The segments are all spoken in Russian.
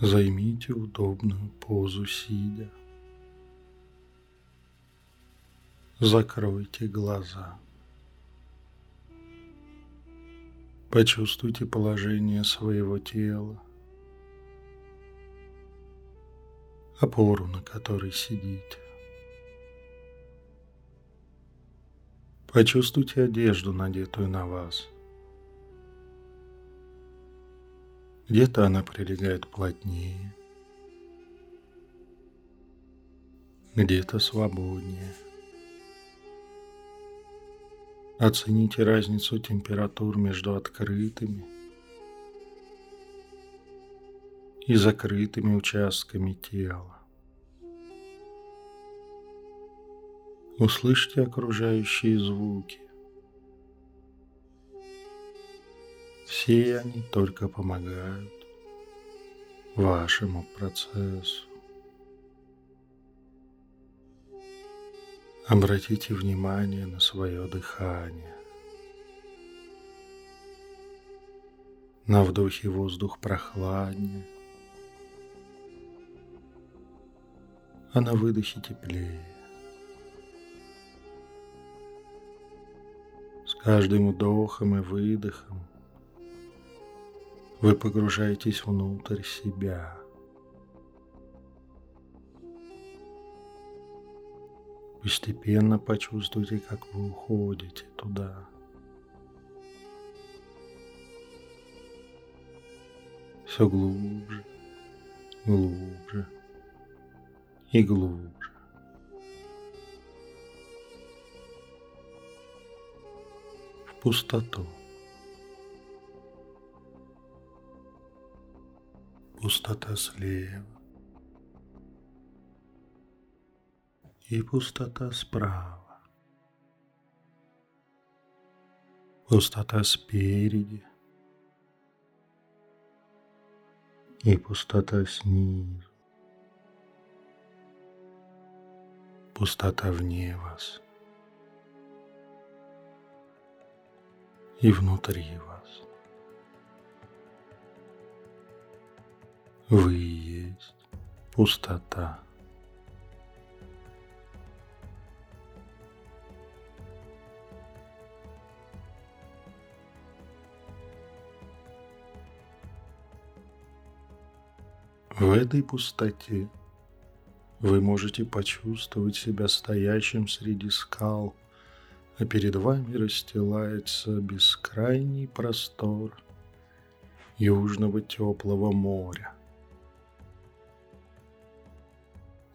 Займите удобную позу сидя. Закройте глаза. Почувствуйте положение своего тела, опору, на которой сидите. Почувствуйте одежду, надетую на вас. Где-то она прилегает плотнее, где-то свободнее. Оцените разницу температур между открытыми и закрытыми участками тела. Услышьте окружающие звуки. Все они только помогают вашему процессу. Обратите внимание на свое дыхание. На вдохе воздух прохладнее, а на выдохе теплее. С каждым вдохом и выдохом вы погружаетесь внутрь себя – Постепенно почувствуйте, как вы уходите туда. Все глубже, глубже и глубже. В пустоту. Пустота слева. и пустота справа. Пустота спереди и пустота снизу. Пустота вне вас и внутри вас. Вы есть пустота. В этой пустоте вы можете почувствовать себя стоящим среди скал, а перед вами расстилается бескрайний простор южного теплого моря.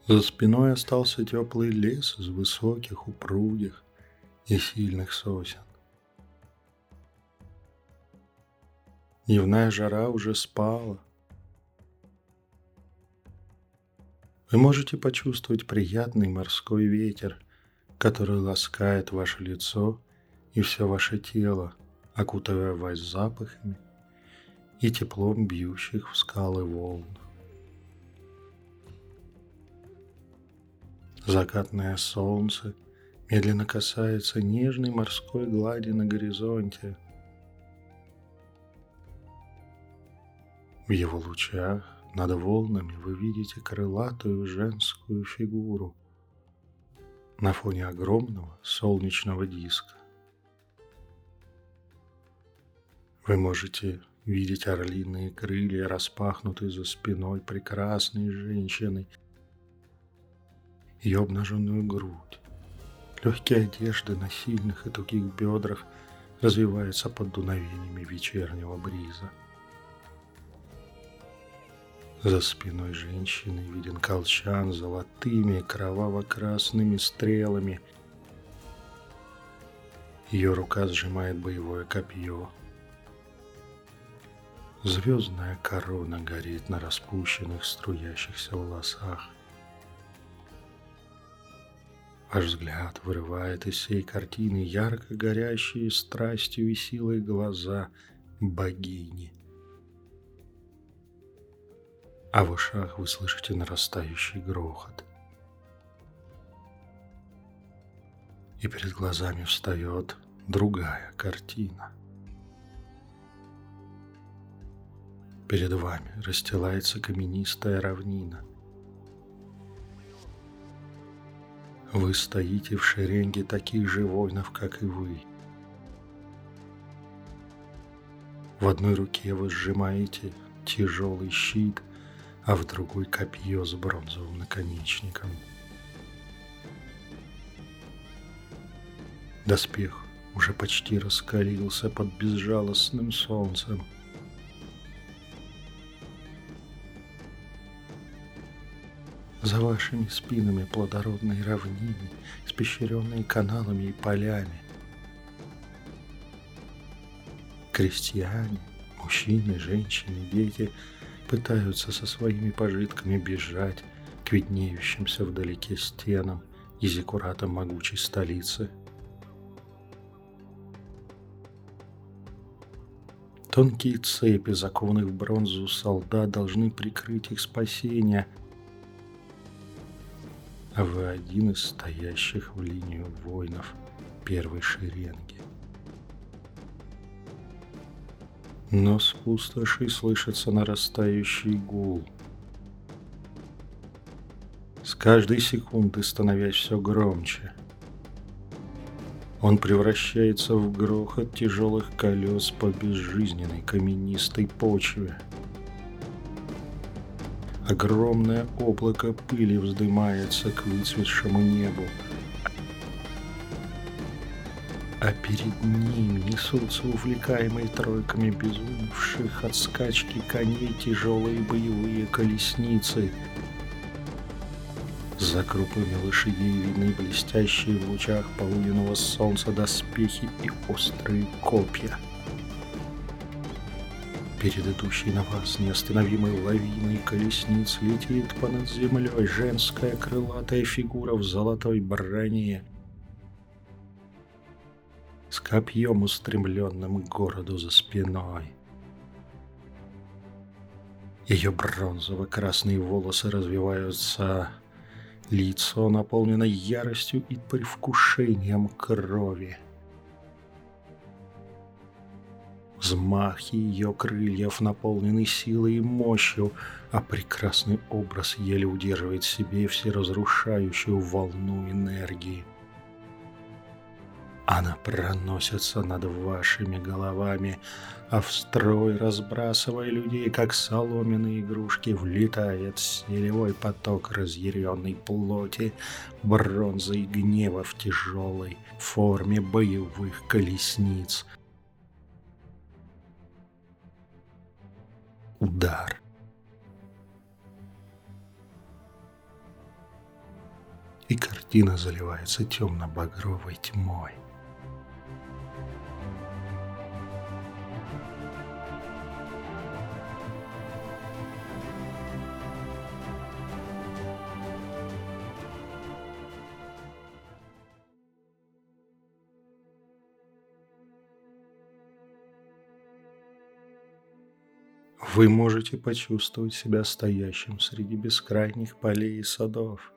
За спиной остался теплый лес из высоких, упругих и сильных сосен. Дневная жара уже спала – Вы можете почувствовать приятный морской ветер, который ласкает ваше лицо и все ваше тело, окутывая вас запахами и теплом бьющих в скалы волн. Закатное солнце медленно касается нежной морской глади на горизонте. В его лучах над волнами вы видите крылатую женскую фигуру на фоне огромного солнечного диска. Вы можете видеть орлиные крылья, распахнутые за спиной прекрасной женщины, ее обнаженную грудь. Легкие одежды на сильных и тугих бедрах развиваются под дуновениями вечернего бриза. За спиной женщины виден колчан с золотыми кроваво-красными стрелами. Ее рука сжимает боевое копье. Звездная корона горит на распущенных струящихся волосах. Ваш взгляд вырывает из всей картины ярко горящие страстью и силой глаза богини – а в ушах вы слышите нарастающий грохот. И перед глазами встает другая картина. Перед вами расстилается каменистая равнина. Вы стоите в шеренге таких же воинов, как и вы. В одной руке вы сжимаете тяжелый щит, а в другой копье с бронзовым наконечником. Доспех уже почти раскалился под безжалостным солнцем. За вашими спинами плодородные равнины, испещренные каналами и полями. Крестьяне, мужчины, женщины, дети пытаются со своими пожитками бежать к виднеющимся вдалеке стенам и зекуратам могучей столицы. Тонкие цепи, закованных в бронзу солдат, должны прикрыть их спасение – а вы один из стоящих в линию воинов первой шеренги. Но с пустоши слышится нарастающий гул. С каждой секунды становясь все громче. Он превращается в грохот тяжелых колес по безжизненной каменистой почве – Огромное облако пыли вздымается к выцветшему небу. А перед ним несутся увлекаемые тройками безумевших от скачки коней тяжелые боевые колесницы. За крупными лошадей видны блестящие в лучах полуденного солнца доспехи и острые копья перед идущей на вас неостановимой лавиной колесниц летит понад землей женская крылатая фигура в золотой броне с копьем, устремленным к городу за спиной. Ее бронзово-красные волосы развиваются, лицо наполнено яростью и привкушением крови. Взмахи ее крыльев наполнены силой и мощью, а прекрасный образ еле удерживает в себе всеразрушающую волну энергии. Она проносится над вашими головами, а в строй, разбрасывая людей, как соломенные игрушки, влетает селевой поток разъяренной плоти, бронзы и гнева в тяжелой форме боевых колесниц – удар. И картина заливается темно-багровой тьмой. Вы можете почувствовать себя стоящим среди бескрайних полей и садов,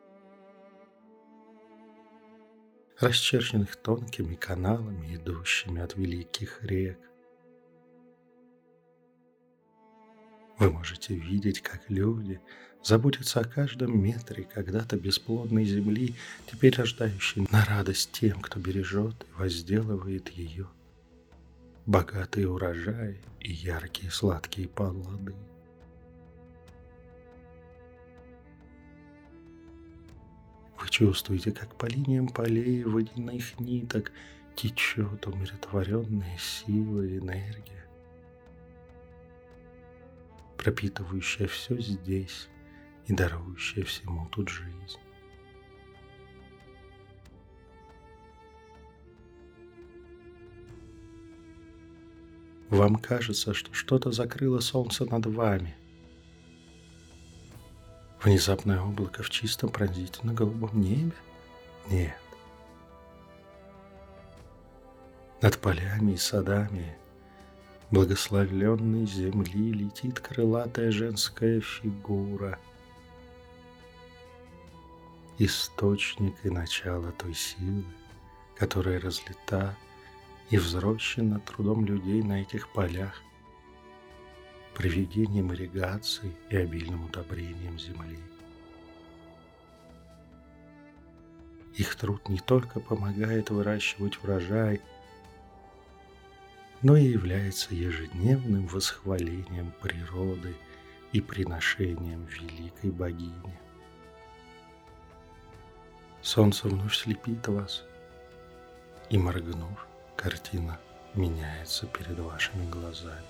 расчерченных тонкими каналами, идущими от великих рек. Вы можете видеть, как люди заботятся о каждом метре когда-то бесплодной земли, теперь рождающей на радость тем, кто бережет и возделывает ее богатые урожаи и яркие сладкие плоды. Вы чувствуете, как по линиям полей водяных ниток течет умиротворенная сила и энергия, пропитывающая все здесь и дарующая всему тут жизнь. Вам кажется, что что-то закрыло солнце над вами. Внезапное облако в чистом пронзительно-голубом небе? Нет. Над полями и садами благословленной земли летит крылатая женская фигура. Источник и начало той силы, которая разлета и взрощена трудом людей на этих полях. проведением ирригации и обильным удобрением земли. Их труд не только помогает выращивать урожай, но и является ежедневным восхвалением природы и приношением великой богини. Солнце вновь слепит вас, и, моргнув, картина меняется перед вашими глазами.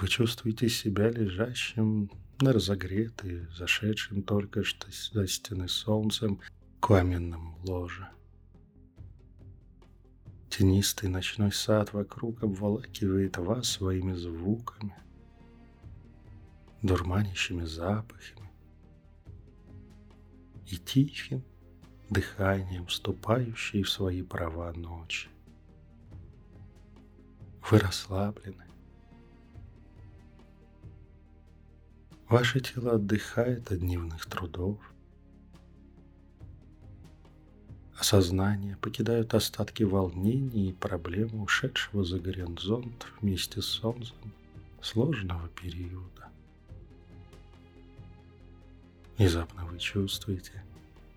Вы чувствуете себя лежащим на разогретой, зашедшим только что за стены солнцем каменном ложе. Тенистый ночной сад вокруг обволакивает вас своими звуками, дурманящими запахами и тихим дыханием, вступающей в свои права ночи. Вы расслаблены, Ваше тело отдыхает от дневных трудов. Осознание покидают остатки волнений и проблем ушедшего за горизонт вместе с солнцем сложного периода. Внезапно вы чувствуете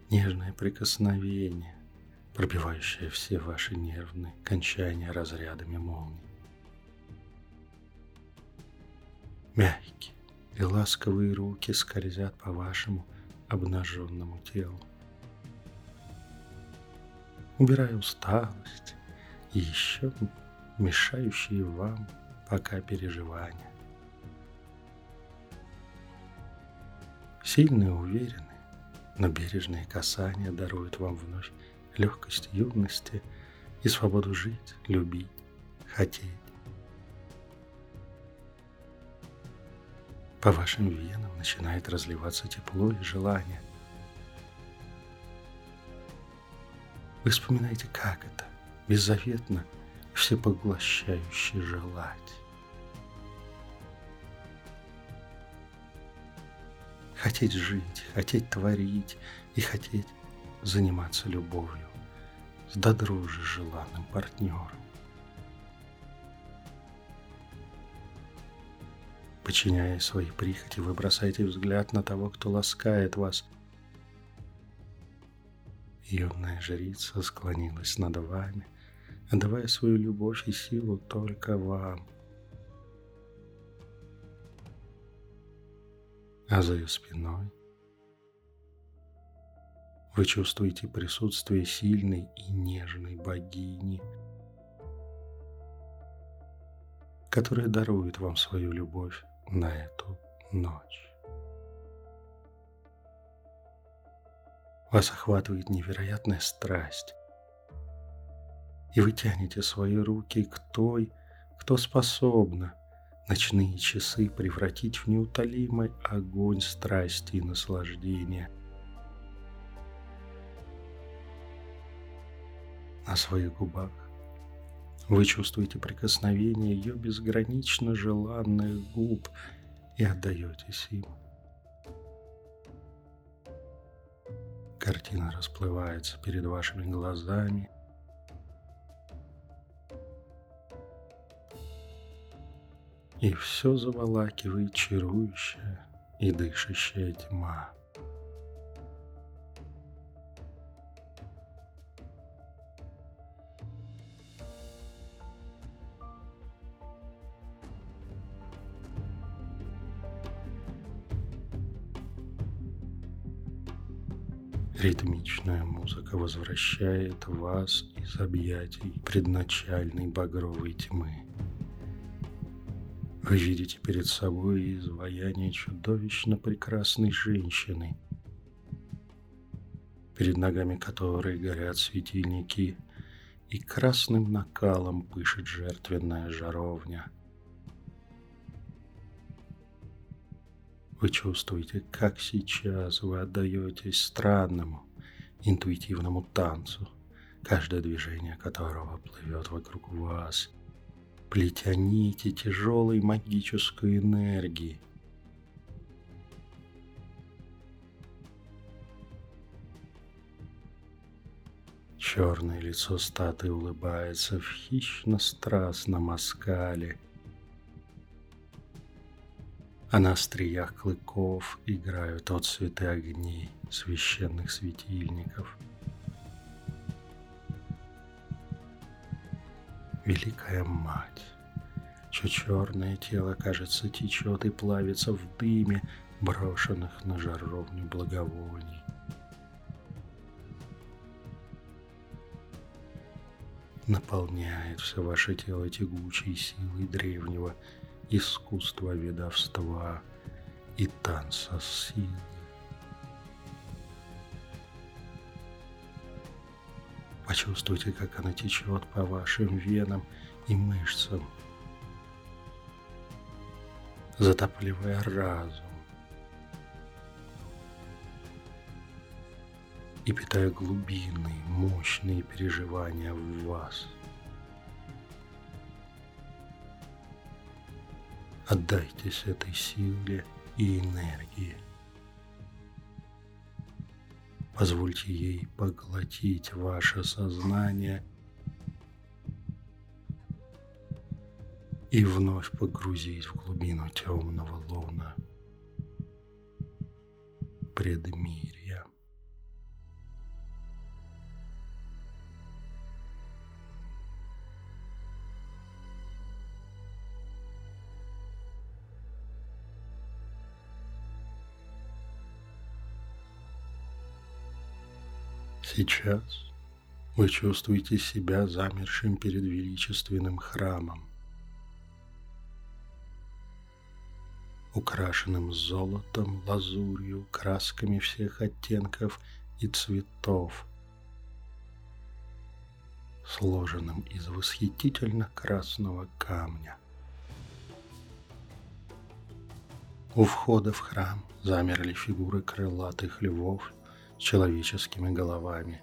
нежное прикосновение, пробивающее все ваши нервные кончания разрядами молний. Мягкий, и ласковые руки скользят по вашему обнаженному телу. Убирая усталость и еще мешающие вам пока переживания. Сильные, уверенные, но бережные касания даруют вам вновь легкость юности и свободу жить, любить, хотеть. По вашим венам начинает разливаться тепло и желание. Вы вспоминаете, как это беззаветно и всепоглощающе желать. Хотеть жить, хотеть творить и хотеть заниматься любовью с до желанным партнером. Подчиняя свои прихоти, вы бросаете взгляд на того, кто ласкает вас. Юная жрица склонилась над вами, отдавая свою любовь и силу только вам. А за ее спиной вы чувствуете присутствие сильной и нежной богини – которая дарует вам свою любовь на эту ночь. Вас охватывает невероятная страсть, и вы тянете свои руки к той, кто способна ночные часы превратить в неутолимый огонь страсти и наслаждения. На своих губах вы чувствуете прикосновение ее безгранично желанных губ и отдаетесь им. Картина расплывается перед вашими глазами. И все заволакивает чарующая и дышащая тьма. Ритмичная музыка возвращает вас из объятий предначальной багровой тьмы. Вы видите перед собой изваяние чудовищно прекрасной женщины, перед ногами которой горят светильники, и красным накалом пышет жертвенная жаровня – Вы чувствуете, как сейчас вы отдаетесь странному, интуитивному танцу, каждое движение которого плывет вокруг вас, плетя нити тяжелой магической энергии. Черное лицо статы улыбается в хищно-страстном оскале – а на остриях клыков играют отцветы огней священных светильников. Великая Мать, чье черное тело, кажется, течет и плавится в дыме, брошенных на жаровню благовоний. Наполняет все ваше тело тягучей силой древнего искусства ведовства и танца силы. Почувствуйте, как она течет по вашим венам и мышцам, затапливая разум и питая глубинные, мощные переживания в вас – Отдайтесь этой силе и энергии. Позвольте ей поглотить ваше сознание и вновь погрузить в глубину темного луна предмирия. Сейчас вы чувствуете себя замершим перед величественным храмом, украшенным золотом, лазурью, красками всех оттенков и цветов, сложенным из восхитительно красного камня. У входа в храм замерли фигуры крылатых львов человеческими головами.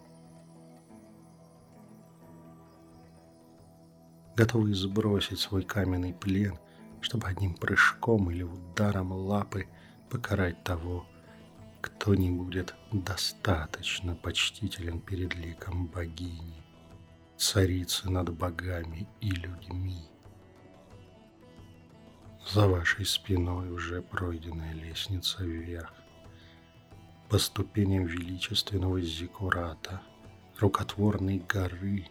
Готовый сбросить свой каменный плен, чтобы одним прыжком или ударом лапы покарать того, кто не будет достаточно почтителен перед ликом богини, царицы над богами и людьми. За вашей спиной уже пройденная лестница вверх по ступеням величественного зиккурата, рукотворной горы,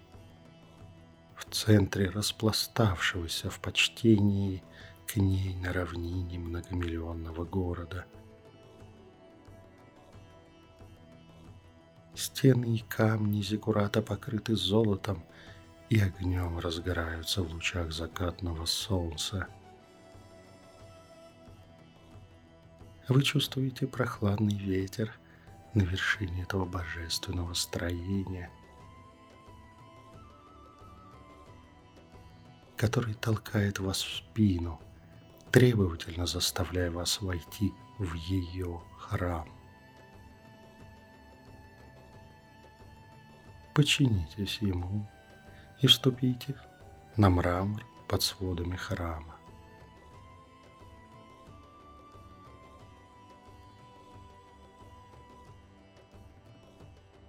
в центре распластавшегося в почтении к ней на равнине многомиллионного города. Стены и камни зиккурата покрыты золотом и огнем разгораются в лучах закатного солнца – Вы чувствуете прохладный ветер на вершине этого божественного строения, который толкает вас в спину, требовательно заставляя вас войти в ее храм. Подчинитесь ему и вступите на мрамор под сводами храма.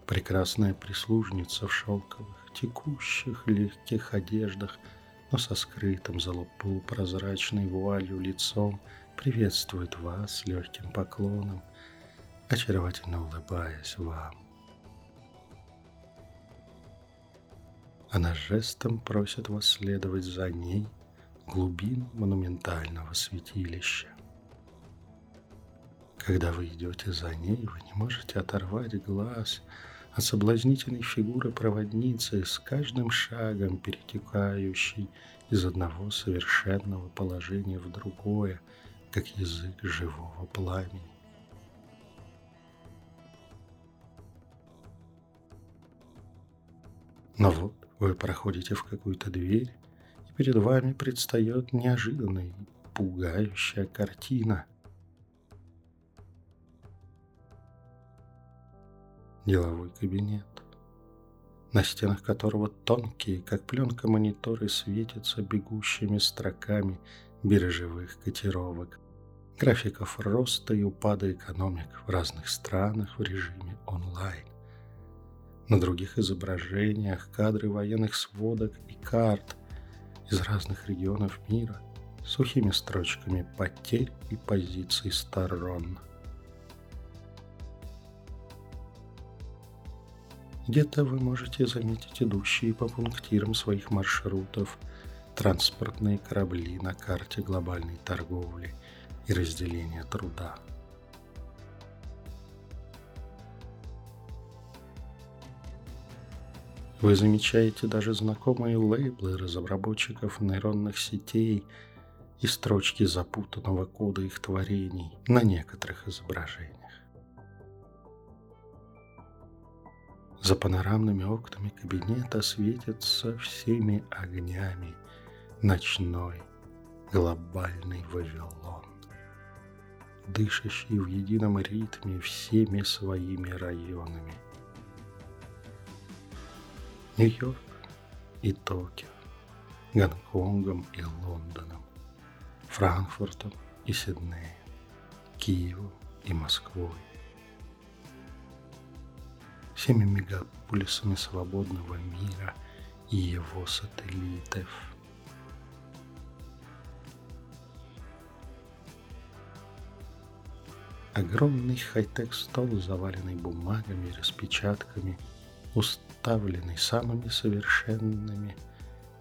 Прекрасная прислужница в шелковых, текущих, легких одеждах, но со скрытым за лоб полупрозрачной вуалью лицом приветствует вас легким поклоном, очаровательно улыбаясь вам. Она жестом просит вас следовать за ней в глубину монументального святилища. Когда вы идете за ней, вы не можете оторвать глаз – а соблазнительной фигуры проводницы с каждым шагом перетекающей из одного совершенного положения в другое, как язык живого пламени. Но вот вы проходите в какую-то дверь, и перед вами предстает неожиданная пугающая картина – деловой кабинет. на стенах которого тонкие, как пленка мониторы, светятся бегущими строками биржевых котировок, графиков роста и упада экономик в разных странах в режиме онлайн. На других изображениях кадры военных сводок и карт из разных регионов мира сухими строчками потерь и позиций сторон – Где-то вы можете заметить идущие по пунктирам своих маршрутов транспортные корабли на карте глобальной торговли и разделения труда. Вы замечаете даже знакомые лейблы разработчиков нейронных сетей и строчки запутанного кода их творений на некоторых изображениях. За панорамными окнами кабинета светится всеми огнями ночной глобальный Вавилон, дышащий в едином ритме всеми своими районами. Нью-Йорк и Токио, Гонконгом и Лондоном, Франкфуртом и Сиднеем, Киевом и Москвой, всеми мегаполисами свободного мира и его сателлитов. Огромный хай-тек стол, заваленный бумагами распечатками, уставленный самыми совершенными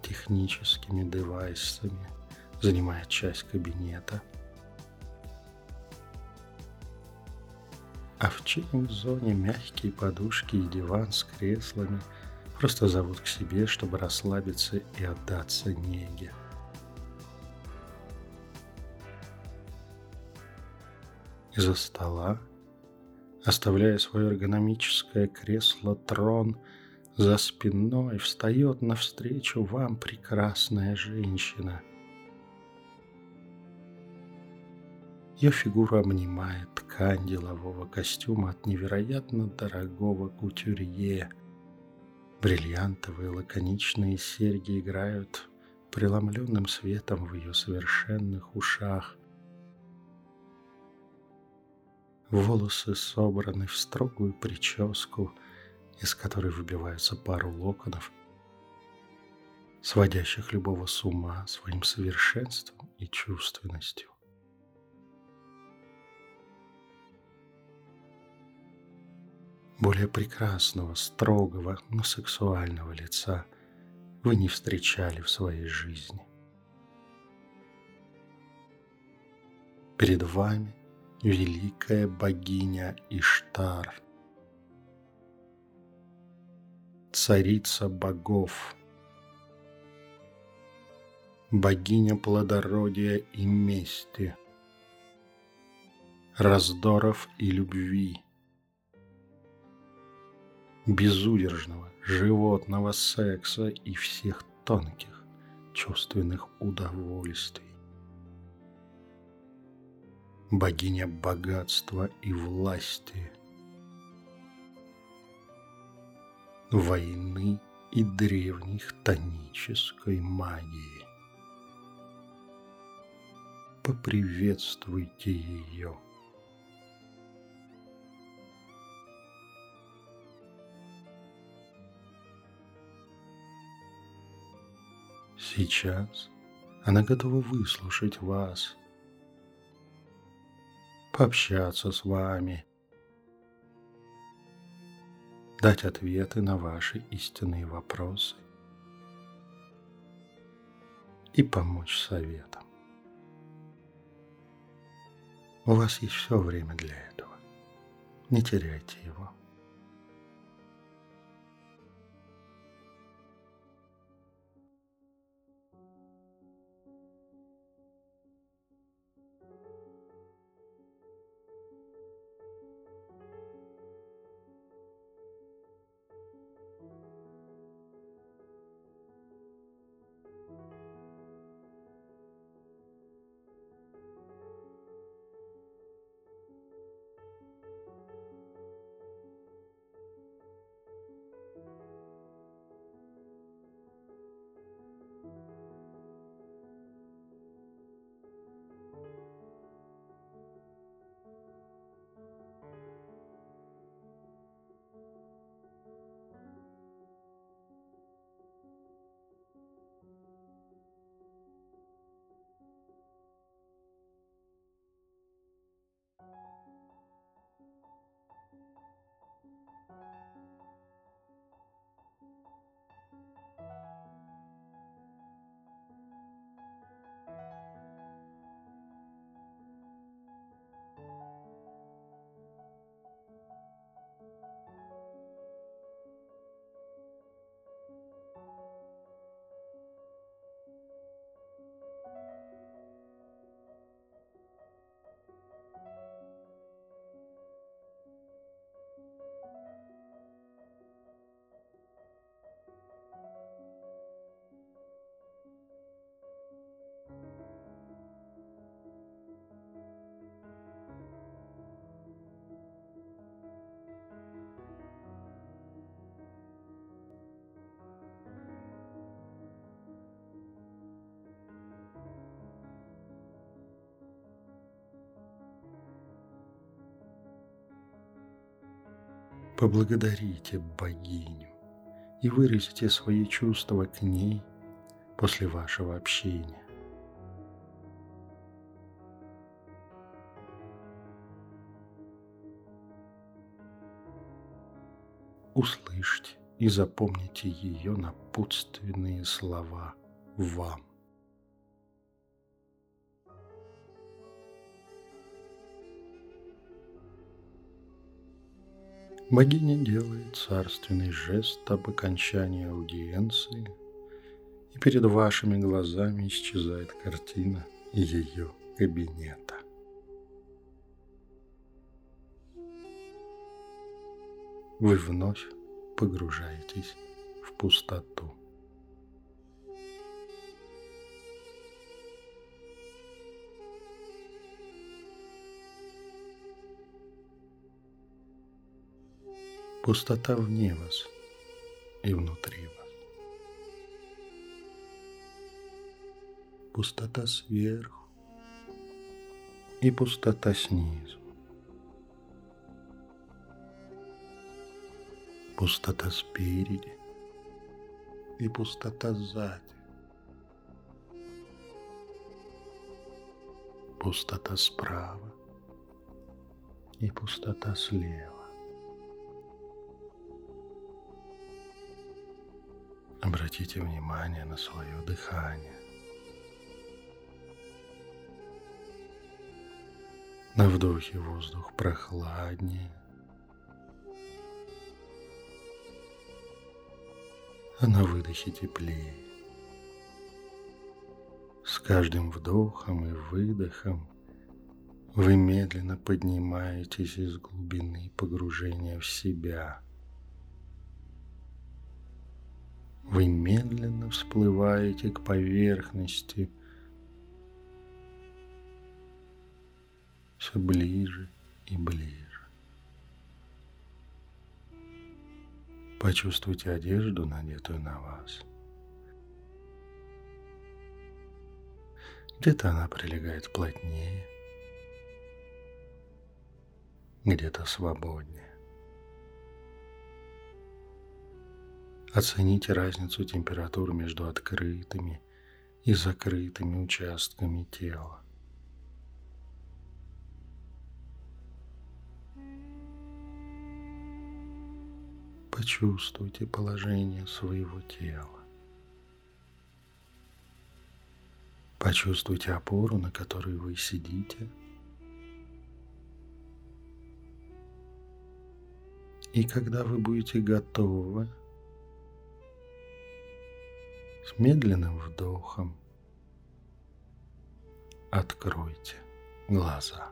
техническими девайсами, занимает часть кабинета – А в чиллинг-зоне мягкие подушки и диван с креслами просто зовут к себе, чтобы расслабиться и отдаться неге. Из-за стола, оставляя свое эргономическое кресло, трон за спиной встает навстречу вам прекрасная женщина – Ее фигура обнимает ткань делового костюма от невероятно дорогого кутюрье. Бриллиантовые лаконичные серьги играют преломленным светом в ее совершенных ушах. Волосы собраны в строгую прическу, из которой выбиваются пару локонов, сводящих любого с ума своим совершенством и чувственностью. Более прекрасного, строгого, но сексуального лица вы не встречали в своей жизни. Перед вами великая богиня Иштар, царица богов, богиня плодородия и мести, раздоров и любви – безудержного животного секса и всех тонких чувственных удовольствий. Богиня богатства и власти, войны и древних тонической магии. Поприветствуйте ее – Сейчас она готова выслушать вас, пообщаться с вами, дать ответы на ваши истинные вопросы и помочь советам. У вас есть все время для этого. Не теряйте его. Поблагодарите богиню и выразите свои чувства к ней после вашего общения. Услышьте и запомните ее напутственные слова вам. Богиня делает царственный жест об окончании аудиенции, и перед вашими глазами исчезает картина ее кабинета. Вы вновь погружаетесь в пустоту. Пустота вне вас и внутри вас. Пустота сверху и пустота снизу. Пустота спереди и пустота сзади. Пустота справа и пустота слева. Обратите внимание на свое дыхание. На вдохе воздух прохладнее, а на выдохе теплее. С каждым вдохом и выдохом вы медленно поднимаетесь из глубины погружения в себя – Вы медленно всплываете к поверхности, все ближе и ближе. Почувствуйте одежду, надетую на вас. Где-то она прилегает плотнее, где-то свободнее. Оцените разницу температур между открытыми и закрытыми участками тела. Почувствуйте положение своего тела. Почувствуйте опору, на которой вы сидите. И когда вы будете готовы, медленным вдохом откройте глаза.